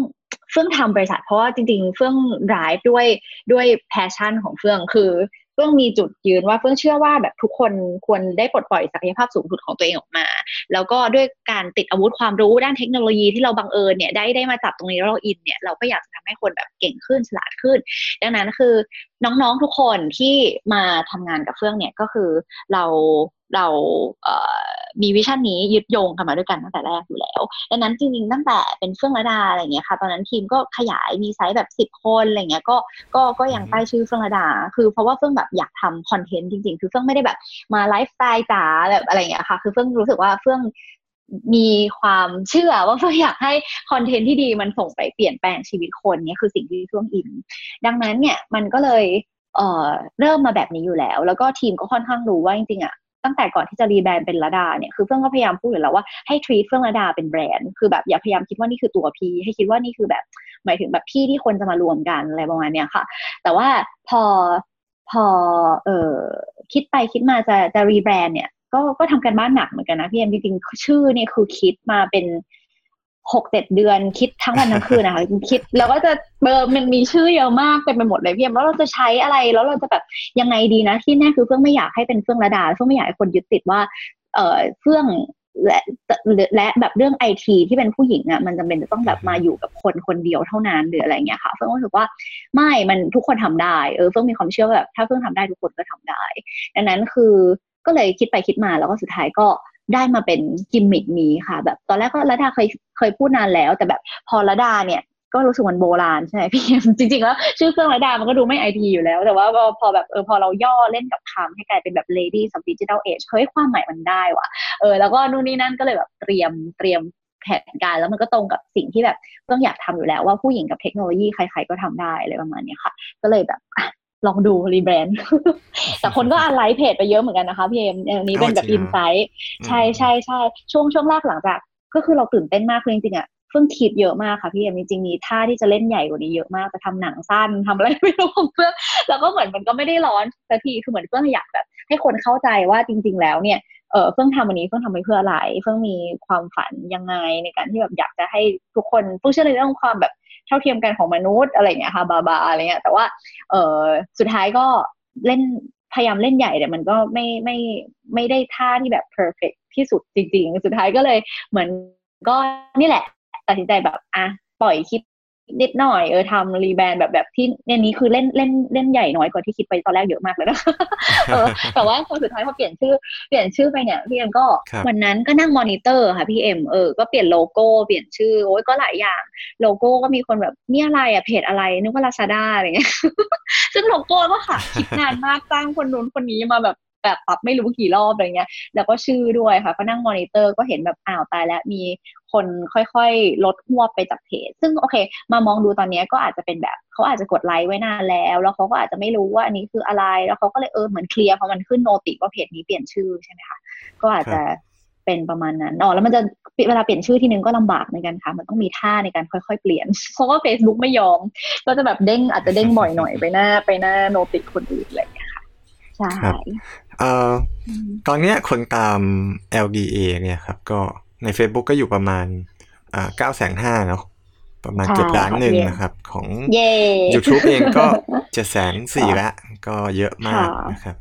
เฟื่องทำบริษัทเพราะว่าจริง ๆ เฟื่อง drive ด้วยด้วย passion ของเฟื่องคือเฟื่องมีจุดยืนว่าเฟื่องเชื่อว่าแบบทุกคนควรได้ปลดปล่อยศักยภาพสูงสุดของตัวเองออกมา แล้วก็ด้วยการติดอาวุธความรู้ด้านเทคโนโลยีที่เราบังเอิญเนี่ยได้ได้มาจับตรงนี้แล้วเราอินเนี่ยเราก็อยากจะทำให้คนแบบเก่งขึ้นฉลาดขึ้น ดังนั้นคือ น้องๆทุกคนที่มาทำงานกับเฟื่องเนี่ยก็คือเราเราเมีวิชั่นนี้ยึดโยงกันมาด้วยกันตั้งแต่แรกอยู่แล้วดังนั้นจริงๆตั้งแต่เป็นเฟื่องระดาอะไรเงี้ยค่ะ ตอนนั้นทีมก็ขยายมีไซส์แบบสิบคนอะไรเงี้ยก็ก็ก็ยังใต้ชื่อเฟื่องลดา คือเพราะว่าเฟื่องแบบอยากทำคอนเทนต์จริงๆ คือเฟื่องไม่ได้แบบมาไลฟ์สไตล์จ๋าแบบอะไรเงี้ยค่ะ คือเฟื่องรู้สึกว่าเฟื่อง มีความเชื่อว่าเฟื่องอยากให้คอนเทนต์ที่ดีมันส่งไปเปลี่ยนแปลงชีวิตคนเนี่ยคือสิ่งที่เฟื่องอิน ดังนั้นเนี่ยมันก็เลยเอ่อเริ่มมาแบบนี้อยู่แล้ว แล้วก็ทีมก็ค่อนข้างรู้ว่าจริงๆอะตั้งแต่ก่อนที่จะรีแบรนด์เป็นลดาเนี่ยคือเฟื่องก็พยายามพูดอยู่แล้วว่าให้ treat เฟื่องลดาเป็นแบรนด์คือแบบอย่าพยายามคิดว่านี่คือตัวพีให้คิดว่านี่คือแบบหมายถึงแบบที่ที่คนจะมารวมกันอะไรประมาณเนี้ยค่ะ แต่ว่าพอพอเออคิดไปคิดมาจะจะรีแบรนด์เนี่ย ก็ก็ทำการบ้านหนักเหมือนกันนะพี่เอ็มจริงๆชื่อเนี่ยคือคิดมาเป็นหกเจ็ดเดือนคิดทั้งวันทั้งคืนนะคะคิดแล้วก็จะเบลอมันมีชื่อเยอะมากเต็มไปหมดเลยพี่เอ็มแล้วเราจะใช้อะไรแล้วเราจะแบบยังไงดีนะ ที่แน่คือเฟื่องไม่อยากให้เป็นเฟื่องลดาเฟื่องไม่อยากให้คนยึดติดว่า เออเฟื่องและและแบบเรื่องไอทีที่เป็นผู้หญิงอะมันจำเป็นจะต้องแบบมาอยู่กับคนคนเดียวเท่านั้นหรืออะไรเงี้ยค่ะเฟื่องรู้สึกว่าไม่มันทุกคนทำได้เออเฟื่องมีความเชื่อแบบถ้าเฟื่องทำได้ทุกคนก็ทำได้ ดังนั้นคือ ก็เลยคิดไปคิดมาแล้วก็สุดท้ายก็ได้มาเป็นกิมมิกนี้ค่ะ แบบตอนแรกก็ระดาเคยเคยพูดนานแล้ว แต่แบบพอระดาเนี่ยก็รู้สึกมันโบราณใช่ไหมพี่จริงๆแล้วชื่อเครื่องระดามันก็ดูไม่ไอทีอยู่แล้ว แต่ว่าพอแบบเออพอเราย่อเล่นกับคำให้กลายเป็นแบบ lady of digital age เฮ้ยความหมายมันได้ว่ะเออแล้วก็นู่นนี่นั่นก็เลยแบบเตรียมเตรียมแผนการแล้วมันก็ตรงกับสิ่งที่แบบเพิ่งอยากทำอยู่แล้วว่าผู้หญิงกับเทคโนโลยีใครๆก็ทำได้อะไรประมาณนี้ค่ะ ก็เลยแบบ ลองดูรีแบรนด์ แต่คนก็อันไลค์เพจไปเยอะเหมือนกันนะคะพี่เอ็มอันนี้เป็นแบบอินไซต์ใช่ใช่ใช่ช่วงช่วงแรกหลังจาก ก็คือเราตื่นเต้นมากคือจริงๆอะเพิ่งคิดเยอะมากค่ะพี่เอ็มจริงๆมีท่าที่จะเล่นใหญ่กว่านี้เยอะมากจะทำหนังสั้นทำอะไรไม่รู้ของเพื่อนแล้วก็เหมือนมันก็ไม่ได้ร้อนสักทีคือเหมือนเพื่อนอยากแบบ ให้คนเข้าใจว่าจริง ๆ แล้วเนี่ยเออเพิ่งทำวันนี้เพิ่งทำไปเพื่ออะไรเพิ่งมีความฝันยังไงในการที่แบบอยากจะให้ทุกคนผู้เชื่อในเรื่องความแบบ เท่าเทียมกันของมนุษย์อะไรเงี้ยค่ะบาบาอะไรเงี้ยแต่ว่าเออสุดท้ายก็เล่นพยายามเล่นใหญ่แต่มันก็ไม่ไม่ไม่ได้ท่าที่แบบ perfect ที่สุดจริง ๆ สุดท้ายก็เลยเหมือนก็นี่แหละ ตัดสินใจแบบอะปล่อยคลิป นิดหน่อยเออทำรีแบรนด์แบบแบบที่เนี่ยนี้คือเล่นเล่นเล่นใหญ่น้อยกว่าที่คิดไปตอนแรกเยอะมากเลยนะเออแต่ว่าพอสุดท้ายพอเปลี่ยนชื่อเปลี่ยนชื่อไปเนี่ยพี่เอ็มก็วันนั้นก็นั่งมอนิเตอร์ค่ะพี่เอ็มเออก็เปลี่ยนโลโก้เปลี่ยนชื่อโอ้ยก็หลายอย่างโลโก้ก็มีคนแบบนี่อะไรอะเพจอะไรนึกว่าลาซาด้าอะไรเงี้ยซึ่งโลโก้ก็ค่ะคิดนานมากจ้างคนนู้นคนนี้มาแบบ แบบปรับไม่รู้กี่รอบอะไรเงี้ย แล้วก็ชื่อด้วยค่ะ ก็นั่งมอนิเตอร์ก็เห็นแบบอ้าวตายแล้วมีคนค่อยๆ ลดหัวไปจากเพจ ซึ่งโอเค มามองดูตอนนี้ก็อาจจะเป็นแบบเขาอาจจะกดไลค์ไว้นานแล้ว แล้วเขาก็อาจจะไม่รู้ว่าอันนี้คืออะไร แล้วเขาก็เลยเออเหมือนเคลียร์พอมันขึ้น noti ว่าเพจนี้เปลี่ยนชื่อใช่ไหมคะ ก็อาจจะเป็นประมาณนั้น อ๋อ แล้วมันจะเวลาเปลี่ยนชื่อทีนึงก็ลำบากเหมือนกันค่ะ มันต้องมีท่าในการค่อยๆ เปลี่ยน เพราะว่า Facebook ไม่ยอม ก็จะแบบเด้งอาจจะเด้งบ่อยหน่อยไปหน้าไปหน้าโนติคนอื่นอะไรอย่างเงี้ยค่ะ ใช่ เอ่อตอนนี้คนตาม LDA เนี่ยครับ ก็ใน Facebook ก็อยู่ประมาณอ่าเก้าแสนห้าเนาะประมาณเกือบล้านหนึ่งนะครับ ของ YouTube เองก็เจ็ดแสนสี่ละ ก็เยอะมากนะครับ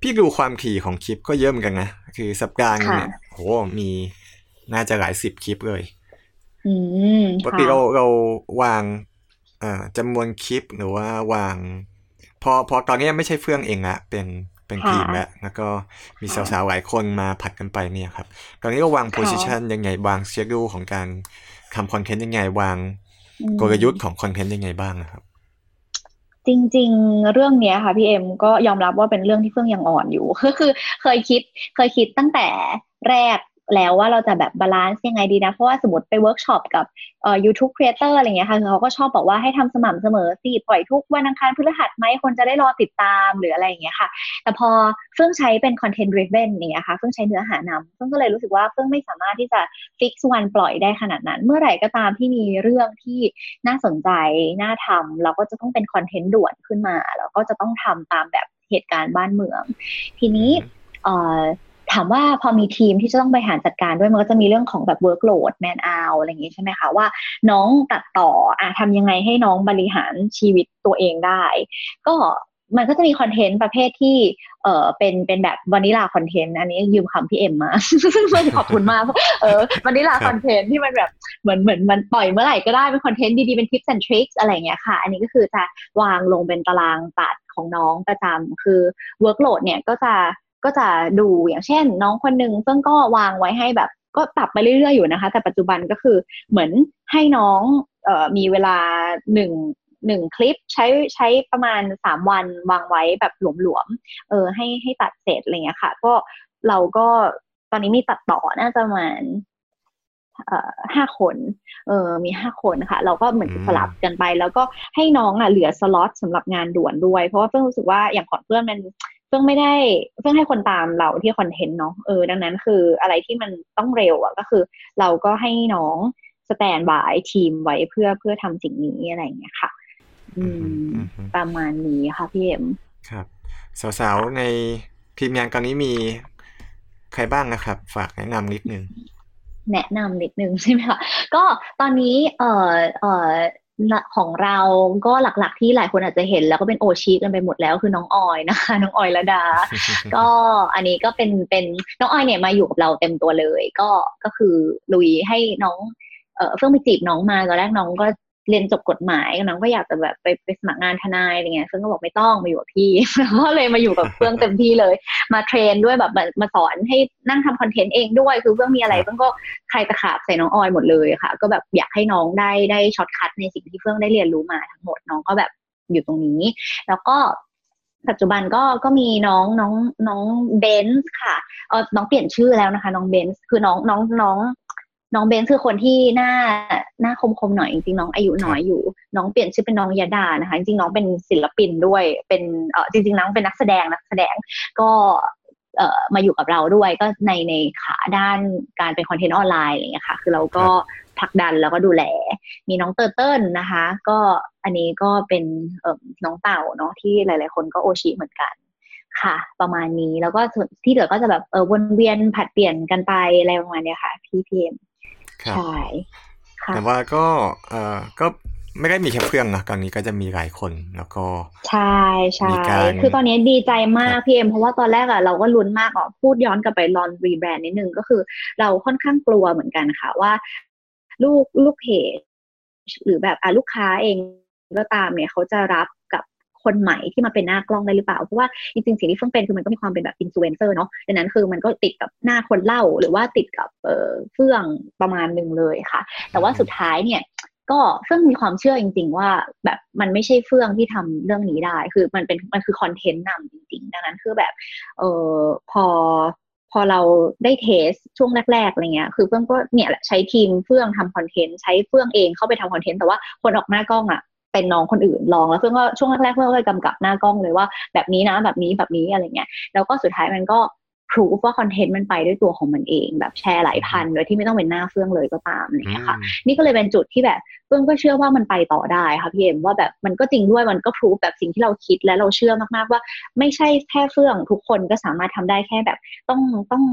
พี่ดูความถี่ของคลิปก็เยอะเหมือนกันนะ คือสัปดาห์เนี่ยโหมีน่าจะหลายสิบคลิปเลยปกติเราเราวางจำนวนคลิปหรือว่าวางพ อพอตอนนี้ไม่ใช่เฟื่องเองละเป็นเป็นทีมแล้วแล้วก็มีสาวๆหลายคนมาผัดกันไปเนี่ยครับ ตอนนี้ก็วางโพสิชันยังไงวางเชดูของการทำคอนเทนต์ยังไงวางกลยุทธ์ของคอนเทนต์ยังไงบ้างนะครับ จริง ๆ เรื่องนี้ค่ะพี่เอ็มก็ยอมรับว่าเป็นเรื่องที่เฟื่องยังอ่อนอยู่ ก็คือเคยคิดเคยคิดตั้งแต่แรก แล้วว่าเราจะแบบ balance ยังไงดีนะ เพราะว่าสมมติไปเวิร์กช็อปกับเอ่อ YouTube creator อะไรเงี้ยค่ะเขาก็ชอบบอกว่าให้ทำสม่ำเสมอสิปล่อยทุกวันอังคารพฤหัสไหมคนจะได้รอติดตามหรืออะไรอย่างเงี้ยค่ะ แต่พอเฟื่องใช้เป็น content driven เนี่ยค่ะเฟื่องใช้เนื้อหานำเฟื่องก็เลยรู้สึกว่าเฟื่องไม่สามารถที่จะfix วันปล่อยได้ขนาดนั้น เมื่อไหร่ก็ตามที่มีเรื่องที่น่าสนใจน่าทำเราก็จะต้องเป็นคอนเทนต์ด่วนขึ้นมา แล้วก็จะต้องทำตามแบบเหตุการณ์บ้านเมือง ทีนี้ ถามว่าพอมีทีมที่จะต้องบริหารจัดการด้วยมันก็จะมีเรื่องของแบบ workload man-hour อะไรอย่างงี้ใช่ไหมคะว่าน้องตัดต่ออะทำยังไงให้น้องบริหารชีวิตตัวเองได้ ก็มันก็จะมีคอนเทนต์ประเภทที่ เออเป็น เป็นแบบ vanilla content อันนี้ยืมคำพี่เอ็มมาขอบคุณมาก เออ vanilla content ที่มันแบบ เหมือน เหมือนมันปล่อยเมื่อไหร่ก็ได้ เป็นคอนเทนต์ดี ๆ เป็น tips and trick อะไรเงี้ยค่ะ อันนี้ก็คือจะวางลงเป็นตารางตัดของน้องประจำคือ workload เนี่ยก็จะ ก็จะดูอย่างเช่น น้องคนหนึ่งเฟื่องก็วางไว้ให้แบบ ก็ปรับไปเรื่อยๆอยู่นะคะ แต่ปัจจุบันก็คือเหมือนให้น้องเออมีเวลาหนึ่งหนึ่งคลิปใช้ใช้ประมาณสามวันวางไว้แบบหลวมๆเออให้ให้ตัดเสร็จอะไรเงี้ยค่ะ ก็เราก็ตอนนี้มีตัดต่อน่าจะประมาณห้าคน เออมีห้าคนค่ะ เราก็เหมือนสลับกันไป แล้วก็ให้น้องอะเหลือสล็อตสำหรับงานด่วนด้วย เพราะว่าเฟื่องรู้สึกว่าอย่างของเฟื่องมัน เฟื่องไม่ได้เฟื่องให้คนตามเราที่คอนเทนต์เนาะเออดังนั้นคืออะไรที่มันต้องเร็วอะก็คือ เราก็ให้น้อง standby ทีมไว้เพื่อเพื่อทำสิ่งนี้อะไรอย่างเงี้ยค่ะ อืมประมาณนี้ค่ะพี่เอ็มครับ สาวๆในทีมงานตอนนี้มีใครบ้างนะครับ ฝากแนะนำนิดนึงแนะนำนิดนึงใช่ไหมคะก็ตอนนี้เอ่อเอ่อ ของเราก็หลักๆที่หลายคนอาจจะเห็น แล้วก็เป็นโอชีกันไปหมดแล้วคือน้องออยนะคะน้องออยละดา ก็อันนี้ก็เป็นเป็นน้องออยเนี่ยมาอยู่กับเราเต็มตัวเลย ก็ก็คือลุยให้น้องเออเฟื่องไปจีบน้องมาตอนแรกน้องก็ เรียนจบกฎหมายน้องก็อยากจะแบบไปไปสมัครงานทนายอะไรเงี้ยเฟื่องก็บอกไม่ต้องมาอยู่กับพี่ก็เลยมาอยู่กับเฟื่องเต็มที่เลย มา train ด้วยแบบมามาสอนให้นั่งทำคอนเทนต์เองด้วยคือเฟื่องมีอะไรเฟื่องก็คายตะขาบใส่น้องออยหมดเลยค่ะ ก็แบบอยากให้น้องได้ได้ shortcut ในสิ่งที่เฟื่องได้เรียนรู้มาทั้งหมดน้องก็แบบอยู่ตรงนี้ แล้วก็ปัจจุบันก็ก็มีน้องน้องน้องเบนซ์ค่ะเออน้องเปลี่ยนชื่อแล้วนะคะ น้องเบนซ์คือน้องน้องน้อง น้องเบนซ์คือคนที่หน้าหน้าคมคมหน่อยจริงๆน้องอายุน้อยอยู่ น้องเปลี่ยนชื่อเป็นน้องยาดานะคะ จริงๆน้องเป็นศิลปินด้วยเป็นเออจริง ๆน้องเป็นนักแสดงนักแสดงก็เอ่อมาอยู่กับเราด้วยก็ในในขาด้านการเป็นคอนเทนต์ออนไลน์อะไรอย่างเงี้ยค่ะ คือเราก็ผลักดันแล้วก็ดูแล มีน้องเตอร์เติ้ลนะคะ ก็อันนี้ก็เป็นเอ่อน้องเต่าเนาะที่หลาย ๆ คนก็โอชิเหมือนกันค่ะ ประมาณนี้แล้วก็ส่วนที่เหลือก็จะแบบเออวนเวียนผลัดเปลี่ยนกันไปอะไรประมาณเนี้ยค่ะพี่พี่เอ็ม ครับใช่ค่ะแต่ว่าก็เอ่อก็ไม่ได้มีแค่เฟื่องนะตอนนี้ก็จะมีหลายคนแล้วก็ใช่ใช่มีการคือตอนนี้ดีใจมากค่ะพี่เอ็มเพราะว่าตอนแรกอะเราก็ลุ้นมากอะพูดย้อนกลับไปตอน rebrand นิดนึงก็คือเราค่อนข้างกลัวเหมือนกันค่ะว่า ลูกลูกเพจหรือแบบอะลูกค้าเองก็ตามเนี่ยเขาจะรับกับ คนใหม่ที่มาเป็นหน้ากล้องได้หรือเปล่า เพราะว่าจริงๆสิ่งที่เฟื่องเป็นคือมันก็มีความเป็นแบบอินฟลูเอนเซอร์เนาะดังนั้นคือมันก็ติดกับหน้าคนเล่าหรือว่าติดกับเออเฟื่องประมาณหนึ่งเลยค่ะ แต่ว่าสุดท้ายเนี่ยก็เฟื่องมีความเชื่อจริง ๆ ว่าแบบมันไม่ใช่เฟื่องที่ทำเรื่องนี้ได้ คือมันเป็นมันคือคอนเทนต์นำจริง ๆ ดังนั้นคือแบบเออพอพอเราได้ test ช่วงแรกๆอะไรเงี้ยคือเฟื่องก็เนี่ยแหละใช้ทีมเฟื่องทำคอนเทนต์ใช้เฟื่องเองเข้าไปทำคอนเทนต์แต่ว่าคนออกหน้ากล้องอะ เป็นน้องคนอื่นลองแล้วเฟื่องก็ช่วงแรกๆเฟื่องก็เลยกำกับหน้ากล้องเลยว่าแบบนี้นะแบบนี้แบบนี้อะไรเงี้ยแล้วก็สุดท้ายมันก็พรูฟว่าคอนเทนต์มันไปด้วยตัวของมันเอง แบบแชร์หลายพันโดยที่ไม่ต้องเป็นหน้าเฟื่องเลยก็ตามอะไรเงี้ยค่ะ นี่ก็เลยเป็นจุดที่แบบเฟื่องก็เชื่อว่ามันไปต่อได้ค่ะพี่เอ็มว่าแบบมันก็จริงด้วยมันก็พรูฟแบบสิ่งที่เราคิดและเราเชื่อมากๆว่า ไม่ใช่แค่เฟื่องทุกคนก็สามารถทำได้แค่แบบต้องต้อง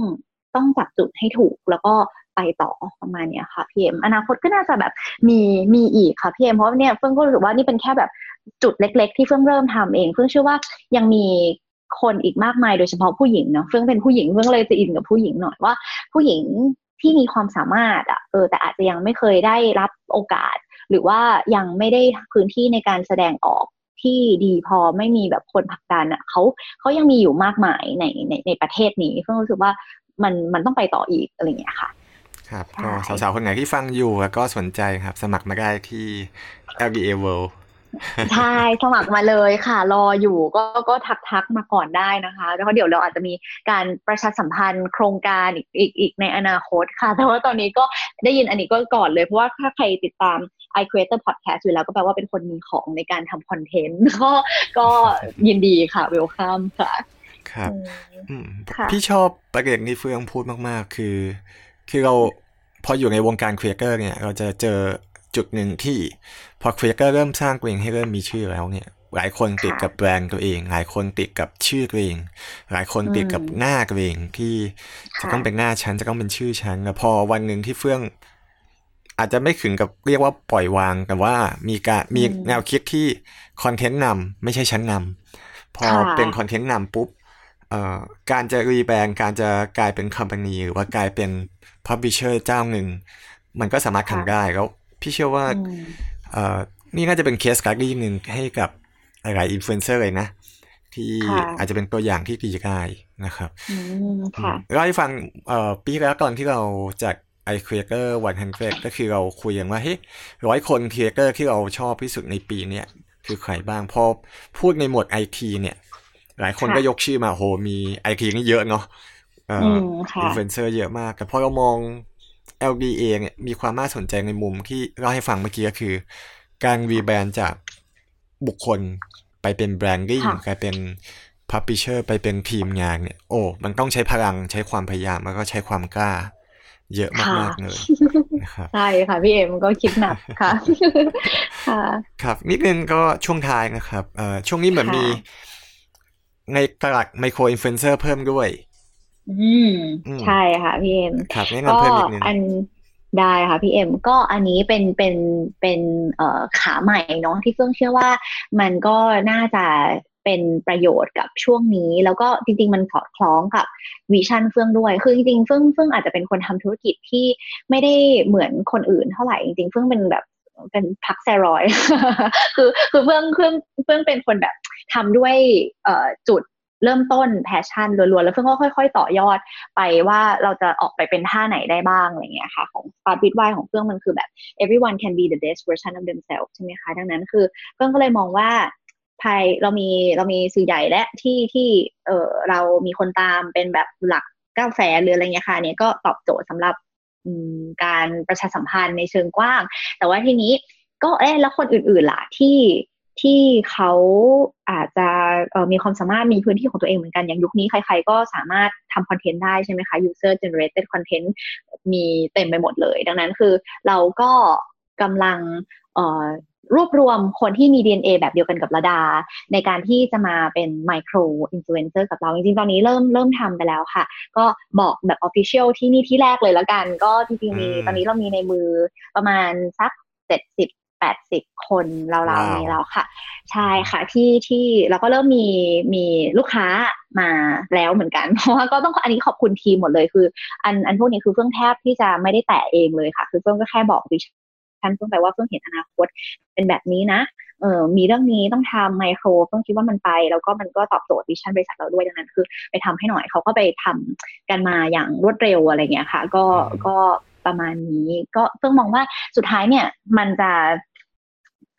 ต้องจับจุดให้ถูก แล้วก็ ไปต่อประมาณเนี้ยค่ะพี่เอ็มอนาคตก็น่าจะแบบมีมีอีกค่ะพี่เอ็มเพราะเนี่ยเฟื่องก็รู้สึกว่านี่เป็นแค่แบบจุดเล็ก ๆ ที่เฟื่องเริ่มทำเอง เฟื่องเชื่อว่ายังมีคนอีกมากมายโดยเฉพาะผู้หญิงเนาะเฟื่องเป็นผู้หญิงเฟื่องเลยจะอินกับผู้หญิงหน่อยว่า ผู้หญิงที่มีความสามารถอะเออแต่อาจจะยังไม่เคยได้รับโอกาส หรือว่ายังไม่ได้พื้นที่ในการแสดงออกที่ดีพอไม่มีแบบคนผลักดันอะเขาเขายังมีอยู่มากมายในในในประเทศนี้เพิ่งรู้สึกว่ามันมันต้องไปต่ออีกอะไรอย่างเงี้ยค่ะ ครับใช่ก็สาวๆ คนไหนที่ฟังอยู่แล้วก็สนใจครับ สมัครมาได้ที่ LBA World ใช่สมัครมาเลยค่ะ รออยู่ก็ก็ทักทักมาก่อนได้นะคะ แล้วก็เดี๋ยวเราอาจจะมีการประชาสัมพันธ์โครงการอีกอีกอีกในอนาคตค่ะ แต่ว่าตอนนี้ก็ได้ยินอันนี้ก็ก่อนเลย เพราะว่าถ้าใครติดตาม i Creator Podcast อยู่แล้วก็แปลว่าเป็นคนมีของในการทำคอนเทนต์ก็ก็ยินดีค่ะ welcome ค่ะ ครับอืมอืมค่ะพี่ชอบประเด็นที่เฟื่องพูดมากๆ คือ คือเราพออยู่ในวงการครีเอเตอร์เนี่ย เราจะเจอจุดหนึ่งที่ พอครีเอเตอร์เริ่มสร้างตัวเองให้เริ่มมีชื่อแล้วเนี่ยหลายคนติดกับแบรนด์ตัวเอง หลายคนติดกับชื่อตัวเอง หลายคนติดกับหน้าตัวเองที่จะต้องเป็นหน้าฉันจะต้องเป็นชื่อฉันแล้วพอวันหนึ่งที่เฟื่อง อาจจะไม่ถึงกับเรียกว่าปล่อยวางแต่ว่ามีการมีอืมแนวคิดที่คอนเทนต์นำไม่ใช่ฉันนำพอค่ะเป็นคอนเทนต์นำปุ๊บเอ่อ การจะ rebrand การจะกลายเป็น company หรือว่ากลายเป็น publisher เจ้าหนึ่ง มันก็สามารถทำได้แล้วพี่เชื่อว่าอืมเอ่อนี่น่าจะเป็น case study หนึ่งให้กับหลายๆอินฟลูเอนเซอร์เลยนะ ที่ค่ะอาจจะเป็นตัวอย่างที่ดีได้นะครับอืมค่ะเล่าให้ฟังเอ่อปีแล้วตอนที่เราจัด iCreator One Hundred ก็คือเราคุยกันว่าเฮ้ยร้อยคนครีเอเตอร์ที่เราชอบที่สุดในปีเนี้ยคือใครบ้างพอพูดในหมวดไอทีเนี่ย หลายคนค่ะก็ยกชื่อมาโหมีไอทีนี่เยอะเนาะเอ่อือมค่ะอินฟลูเอนเซอร์เยอะมาก แต่พอเรามอง LDA เนี่ยมีความน่าสนใจในมุมที่เล่าให้ฟังเมื่อกี้ก็คือ การ rebrand จากบุคคลไปเป็นแบรนดิ้งค่ะกลายเป็น publisher ไปเป็นทีมงานเนี่ย โอ้ มันต้องใช้พลังใช้ความพยายามแล้วก็ใช้ความกล้า เยอะมากๆเลยนะครับใช่ค่ะพี่เอ็มก็คิดหนักค่ะค่ะ ครับนิดนึงก็ช่วงท้ายนะครับเอ่อช่วงนี้เหมือนค่ะมี ในตลาด micro influencer เพิ่มด้วย อืมอืมใช่ค่ะพี่เอ็มครับแนะก็นำเพิ่มนิดนึงอันได้ค่ะพี่เอ็มก็อันนี้เป็นเป็นเป็นเอ่อขาใหม่เนาะที่เฟื่องเชื่อว่ามันก็น่าจะเป็นประโยชน์กับช่วงนี้ แล้วก็จริง ๆ มันสอดคล้องกับvision เฟื่องด้วย คือจริงๆเฟื่องเฟื่องอาจจะเป็นคนทำธุรกิจที่ไม่ได้เหมือนคนอื่นเท่าไหร่จริงๆเฟื่องเป็นแบบ เป็นพักสเซรอย คือคือเฟื่องเฟื่องเฟื่องเป็นคนแบบทำด้วยเออจุดเริ่มต้น passion ล้วนๆ แล้วเฟื่องก็ค่อย ๆ ต่อยอดไปว่าเราจะออกไปเป็นท่าไหนได้บ้างอะไรเงี้ยค่ะ ของ Start with Why ของเฟื่องมันคือแบบ everyone can be the best version of themselves ใช่ไหมคะ ดังนั้นคือเฟื่องก็เลยมองว่าภายเรามีเรามีสื่อใหญ่และที่ที่เออเรามีคนตามเป็นแบบหลักเก้าแสนหรืออะไรเงี้ยค่ะอันนี้ก็ตอบโจทย์สำหรับ การประชาสัมพันธ์ในเชิงกว้าง แต่ว่าทีนี้ก็เอ๊ะแล้วคนอื่นๆล่ะที่ที่เขาอาจจะมีความสามารถมีพื้นที่ของตัวเองเหมือนกัน อย่างยุคนี้ใครๆก็สามารถทำคอนเทนต์ได้ใช่ไหมคะ user generated content มีเต็มไปหมดเลย ดังนั้นคือเราก็กำลัง รวบรวมคนที่มี DNA แบบเดียวกันกับระดา ในการที่จะมาเป็นไมโครอินฟลูเอนเซอร์กับเรา จริงๆ ตอนนี้เริ่มเริ่มทำไปแล้วค่ะ ก็บอกแบบ Official ที่นี่ที่แรกเลยแล้วกัน ก็จริงๆมีอืมตอนนี้เรามีในมือประมาณสักเจ็ดสิบแปดสิบคนเราว้าวๆนี้แล้วค่ะ ใช่ค่ะที่ที่เราก็เริ่มมีมีลูกค้ามาแล้วเหมือนกัน เพราะว่าก็ต้องอันนี้ขอบคุณทีมหมดเลยคือ อันอันพวกนี้คือเฟื่องแทบที่จะไม่ได้แตะเองเลยค่ะ คือเฟื่องก็แค่บอก vision เฟื่องไปว่าเฟื่องเห็นอนาคตเป็นแบบนี้นะเออมีเรื่องนี้ต้องทำไมโครเฟื่องคิดว่ามันไป แล้วก็มันก็ตอบโจทย์ vision บริษัทเราด้วยดังนั้น คือไปทำให้หน่อยเขาก็ไปทำกันมาอย่างรวดเร็วอะไรเงี้ยค่ะ ก็อืมก็ประมาณนี้ก็เฟื่องมองว่าสุดท้ายเนี่ยมันจะ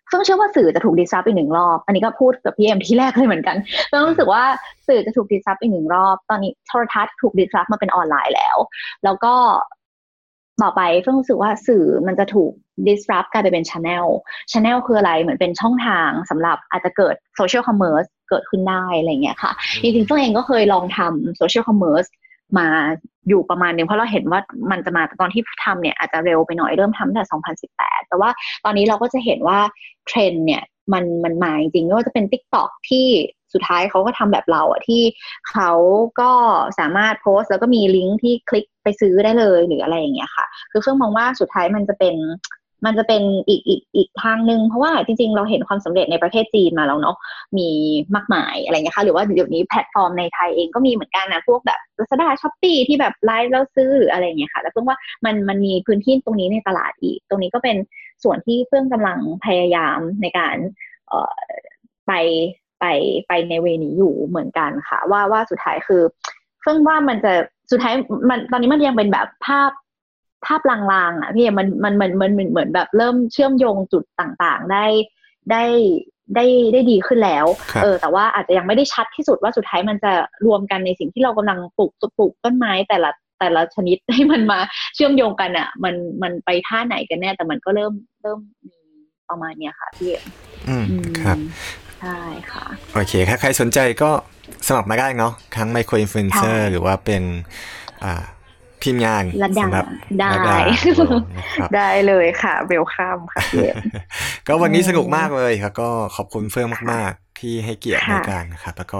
เฟื่องเชื่อว่าสื่อจะถูก disrupt อีกหนึ่งรอบ อันนี้ก็พูดกับพี่เอ็มที่แรกเลยเหมือนกันเฟื่องรู้สึกว่าสื่อจะถูกดิสรับอีกหนึ่งรอบ ตอนนี้โทรทัศน์ถูกดิสรับมาเป็นออนไลน์แล้ว แล้วก็ต่อไปเฟื่องรู้สึกว่าสื่อมันจะถูก disrupt กลายไปเป็น channel channel คืออะไรเหมือนเป็นช่องทางสำหรับอาจจะเกิด social commerce เกิดขึ้นได้อะไรเงี้ยค่ะจริงๆเฟื่องเองก็เคยลองทำ social commerce มาอยู่ประมาณหนึงเพราะเราเห็นว่ามันจะมาตอนที่ทำเนี่ยอาจจะเร็วไปหน่อยเริ่มทำตั้งแต่ 2018 แต่ว่าตอนนี้เราก็จะเห็นว่าเทรนด์เนี่ยมันมันมาจริงๆไม่ว่าจะเป็น TikTok ที่สุดท้ายเขาก็ทำแบบเราอะที่เขาก็สามารถโพสต์แล้วก็มีลิงก์ที่คลิกไปซื้อได้เลยหรืออะไรอย่างเงี้ยค่ะ คือเฟื่องมองว่าสุดท้ายมันจะเป็น มันจะเป็นอีกอีกอีกทางหนึ่งเพราะว่าจริง ๆ เราเห็นความสำเร็จในประเทศจีนมาแล้วเนาะมีมากมายอะไรเงี้ยค่ะหรือว่าเดี๋ยวนี้แพลตฟอร์มในไทยเองก็มีเหมือนกันนะพวกแบบ Lazada Shopee ที่แบบไลฟ์แล้วซื้อหรืออะไรเงี้ยค่ะ แล้วเฟื่องว่ามันมันมีพื้นที่ตรงนี้ในตลาดอีก ตรงนี้ก็เป็นส่วนที่เพิ่งกำลังพยายามในการเอ่อไปไปไปในเวนี้อยู่เหมือนกันค่ะ ว่าว่าสุดท้ายคือเพิ่งว่ามันจะสุดท้ายมันตอนนี้มันยังเป็นแบบภาพ ภาพลางๆอะพี่เอ็มมันมันมันมันเหมือนเหมือนแบบเริ่มเชื่อมโยงจุดต่างๆ ได้ได้ได้ได้ดีขึ้นแล้วครับเออ แต่ว่าอาจจะยังไม่ได้ชัดที่สุดว่าสุดท้ายมันจะรวมกันในสิ่งที่เรากำลังปลูกปลูกต้นไม้แต่ละแต่ละชนิดให้มันมาเชื่อมโยงกันอะ มันมันไปท่าไหนกันแน่ แต่มันก็เริ่มเริ่มมีประมาณเนี้ยค่ะพี่เอ็มอืมอืมครับใช่ค่ะ โอเคถ้าใครสนใจก็สมัครมาได้เนาะทั้ง micro influencer ใช่หรือว่าเป็นอ่า ทีมงานระดาสำหรับได้ระดานะครับได้เลยค่ะ welcome ค่ะพี่เอ็มก็วันนี้อืมสนุกมากเลยครับก็ขอบคุณเฟื่องมากๆ ที่ให้เกียรติในค่ะการนะครับแล้วก็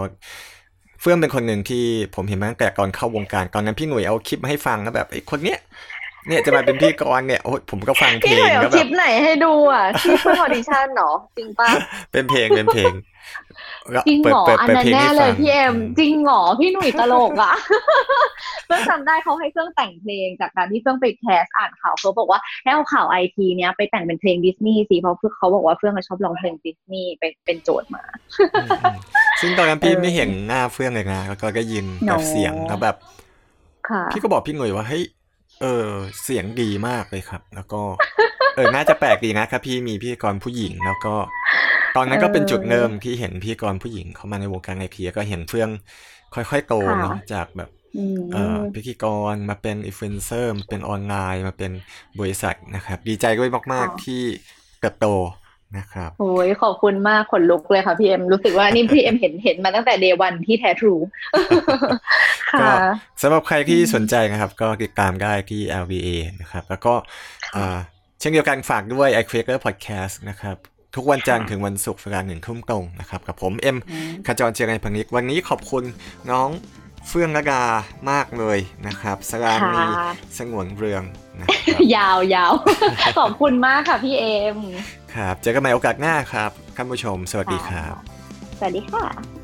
เฟื่องเป็นคนหนึ่งที่ผมเห็นมาตั้งแต่ก่อนเข้าวงการตอนนั้นพี่หนุ่ยเอาคลิปมาให้ฟังแล้วแบบไอ้คนเนี้ยเนี่ยจะมาเป็นพี่กรณ์เนี่ยโอ้ยผมก็ฟังเพลพี่หงน่อยเอาแล้วคแบลิบปไหนให้ดูอะที่เพิ่งออดิชั่นเหรอจริงปะเป็นเพลงเป็นเพลงแล้ว จริงเปิเหดรอเปิดอันเปิดนั้นเพลงแน่ให้เลฟัยงพี่เอ็มอืมจริงเหรอพี่หนุ่ยตลกอะเพิ่งจำได้เขาให้เครื่องแต่งเพลงจากการที่เพิ่งไปแคสอ่านข่าวเขาบอกว่าให้เอาข่าวไอทีเนี้ยไปแต่งเป็นเพลงดิสนีย์สิเพราะเขาบอกว่าเฟื่องอะชอบร้องเพลงดิสนีย์เป็นเป็นโจทย์มาอืมอืมซึ่งตอนนั้นพี่เออไม่เห็นหน้าเฟื่องเลยนะแล้วก็ได้ยินแบบโน้เสียงแล้วแบบค่ะพี่ก็บอกพี่หนุ่ยว่าเฮ้ยเออเสียงดีมากเลยครับ แล้วก็ เออน่าจะแปลกดีนะครับพี่มีพิธีกรผู้หญิงแล้วก็ ตอนนั้นก็เป็นจุดเริ่มที่เห็นพิธีกรผู้หญิงเข้ามาในวงการไอทีก็เห็นเฟื่องค่อยๆโตค่ะเนาะจากแบบอืมเอ่อพิธีกรมาเป็นอินฟลูเอนเซอร์มาเป็นออนไลน์มาเป็นบริษัทนะครับ ดีใจด้วยมากค่ะๆที่เติบโตนะครับโอ้ยขอบคุณมากขนลุกเลยค่ะพี่เอ็มรู้สึกว่านี่พี่เอ็มเห็นเห็นมาตั้งแต่เดวันที่แท้ทรูก็ค่ะสำหรับใครที่สนใจนะครับ ก็ติดตามได้ที่ LVA นะครับ แล้วก็อ่า เช่นเดียวกันฝากด้วย i q u a k e r Podcast นะครับ ทุกวันจันทร์ค่ะถึงวันศุกร์เวลาหนึ่งทุ่มตรงนะครับ กับผมเอ็มอืมขจรเจริญพังนิก วันนี้ขอบคุณน้องเฟื่องระดามากเลยนะครับสรามีค่ะสงวนเรืองนะครับยาวยาวขอบคุณมากค่ะพี่เอ็มครับเจอกันใหม่โอกาสหน้าครับท่านผู้ชม สวัสดีครับ สวัสดีค่ะ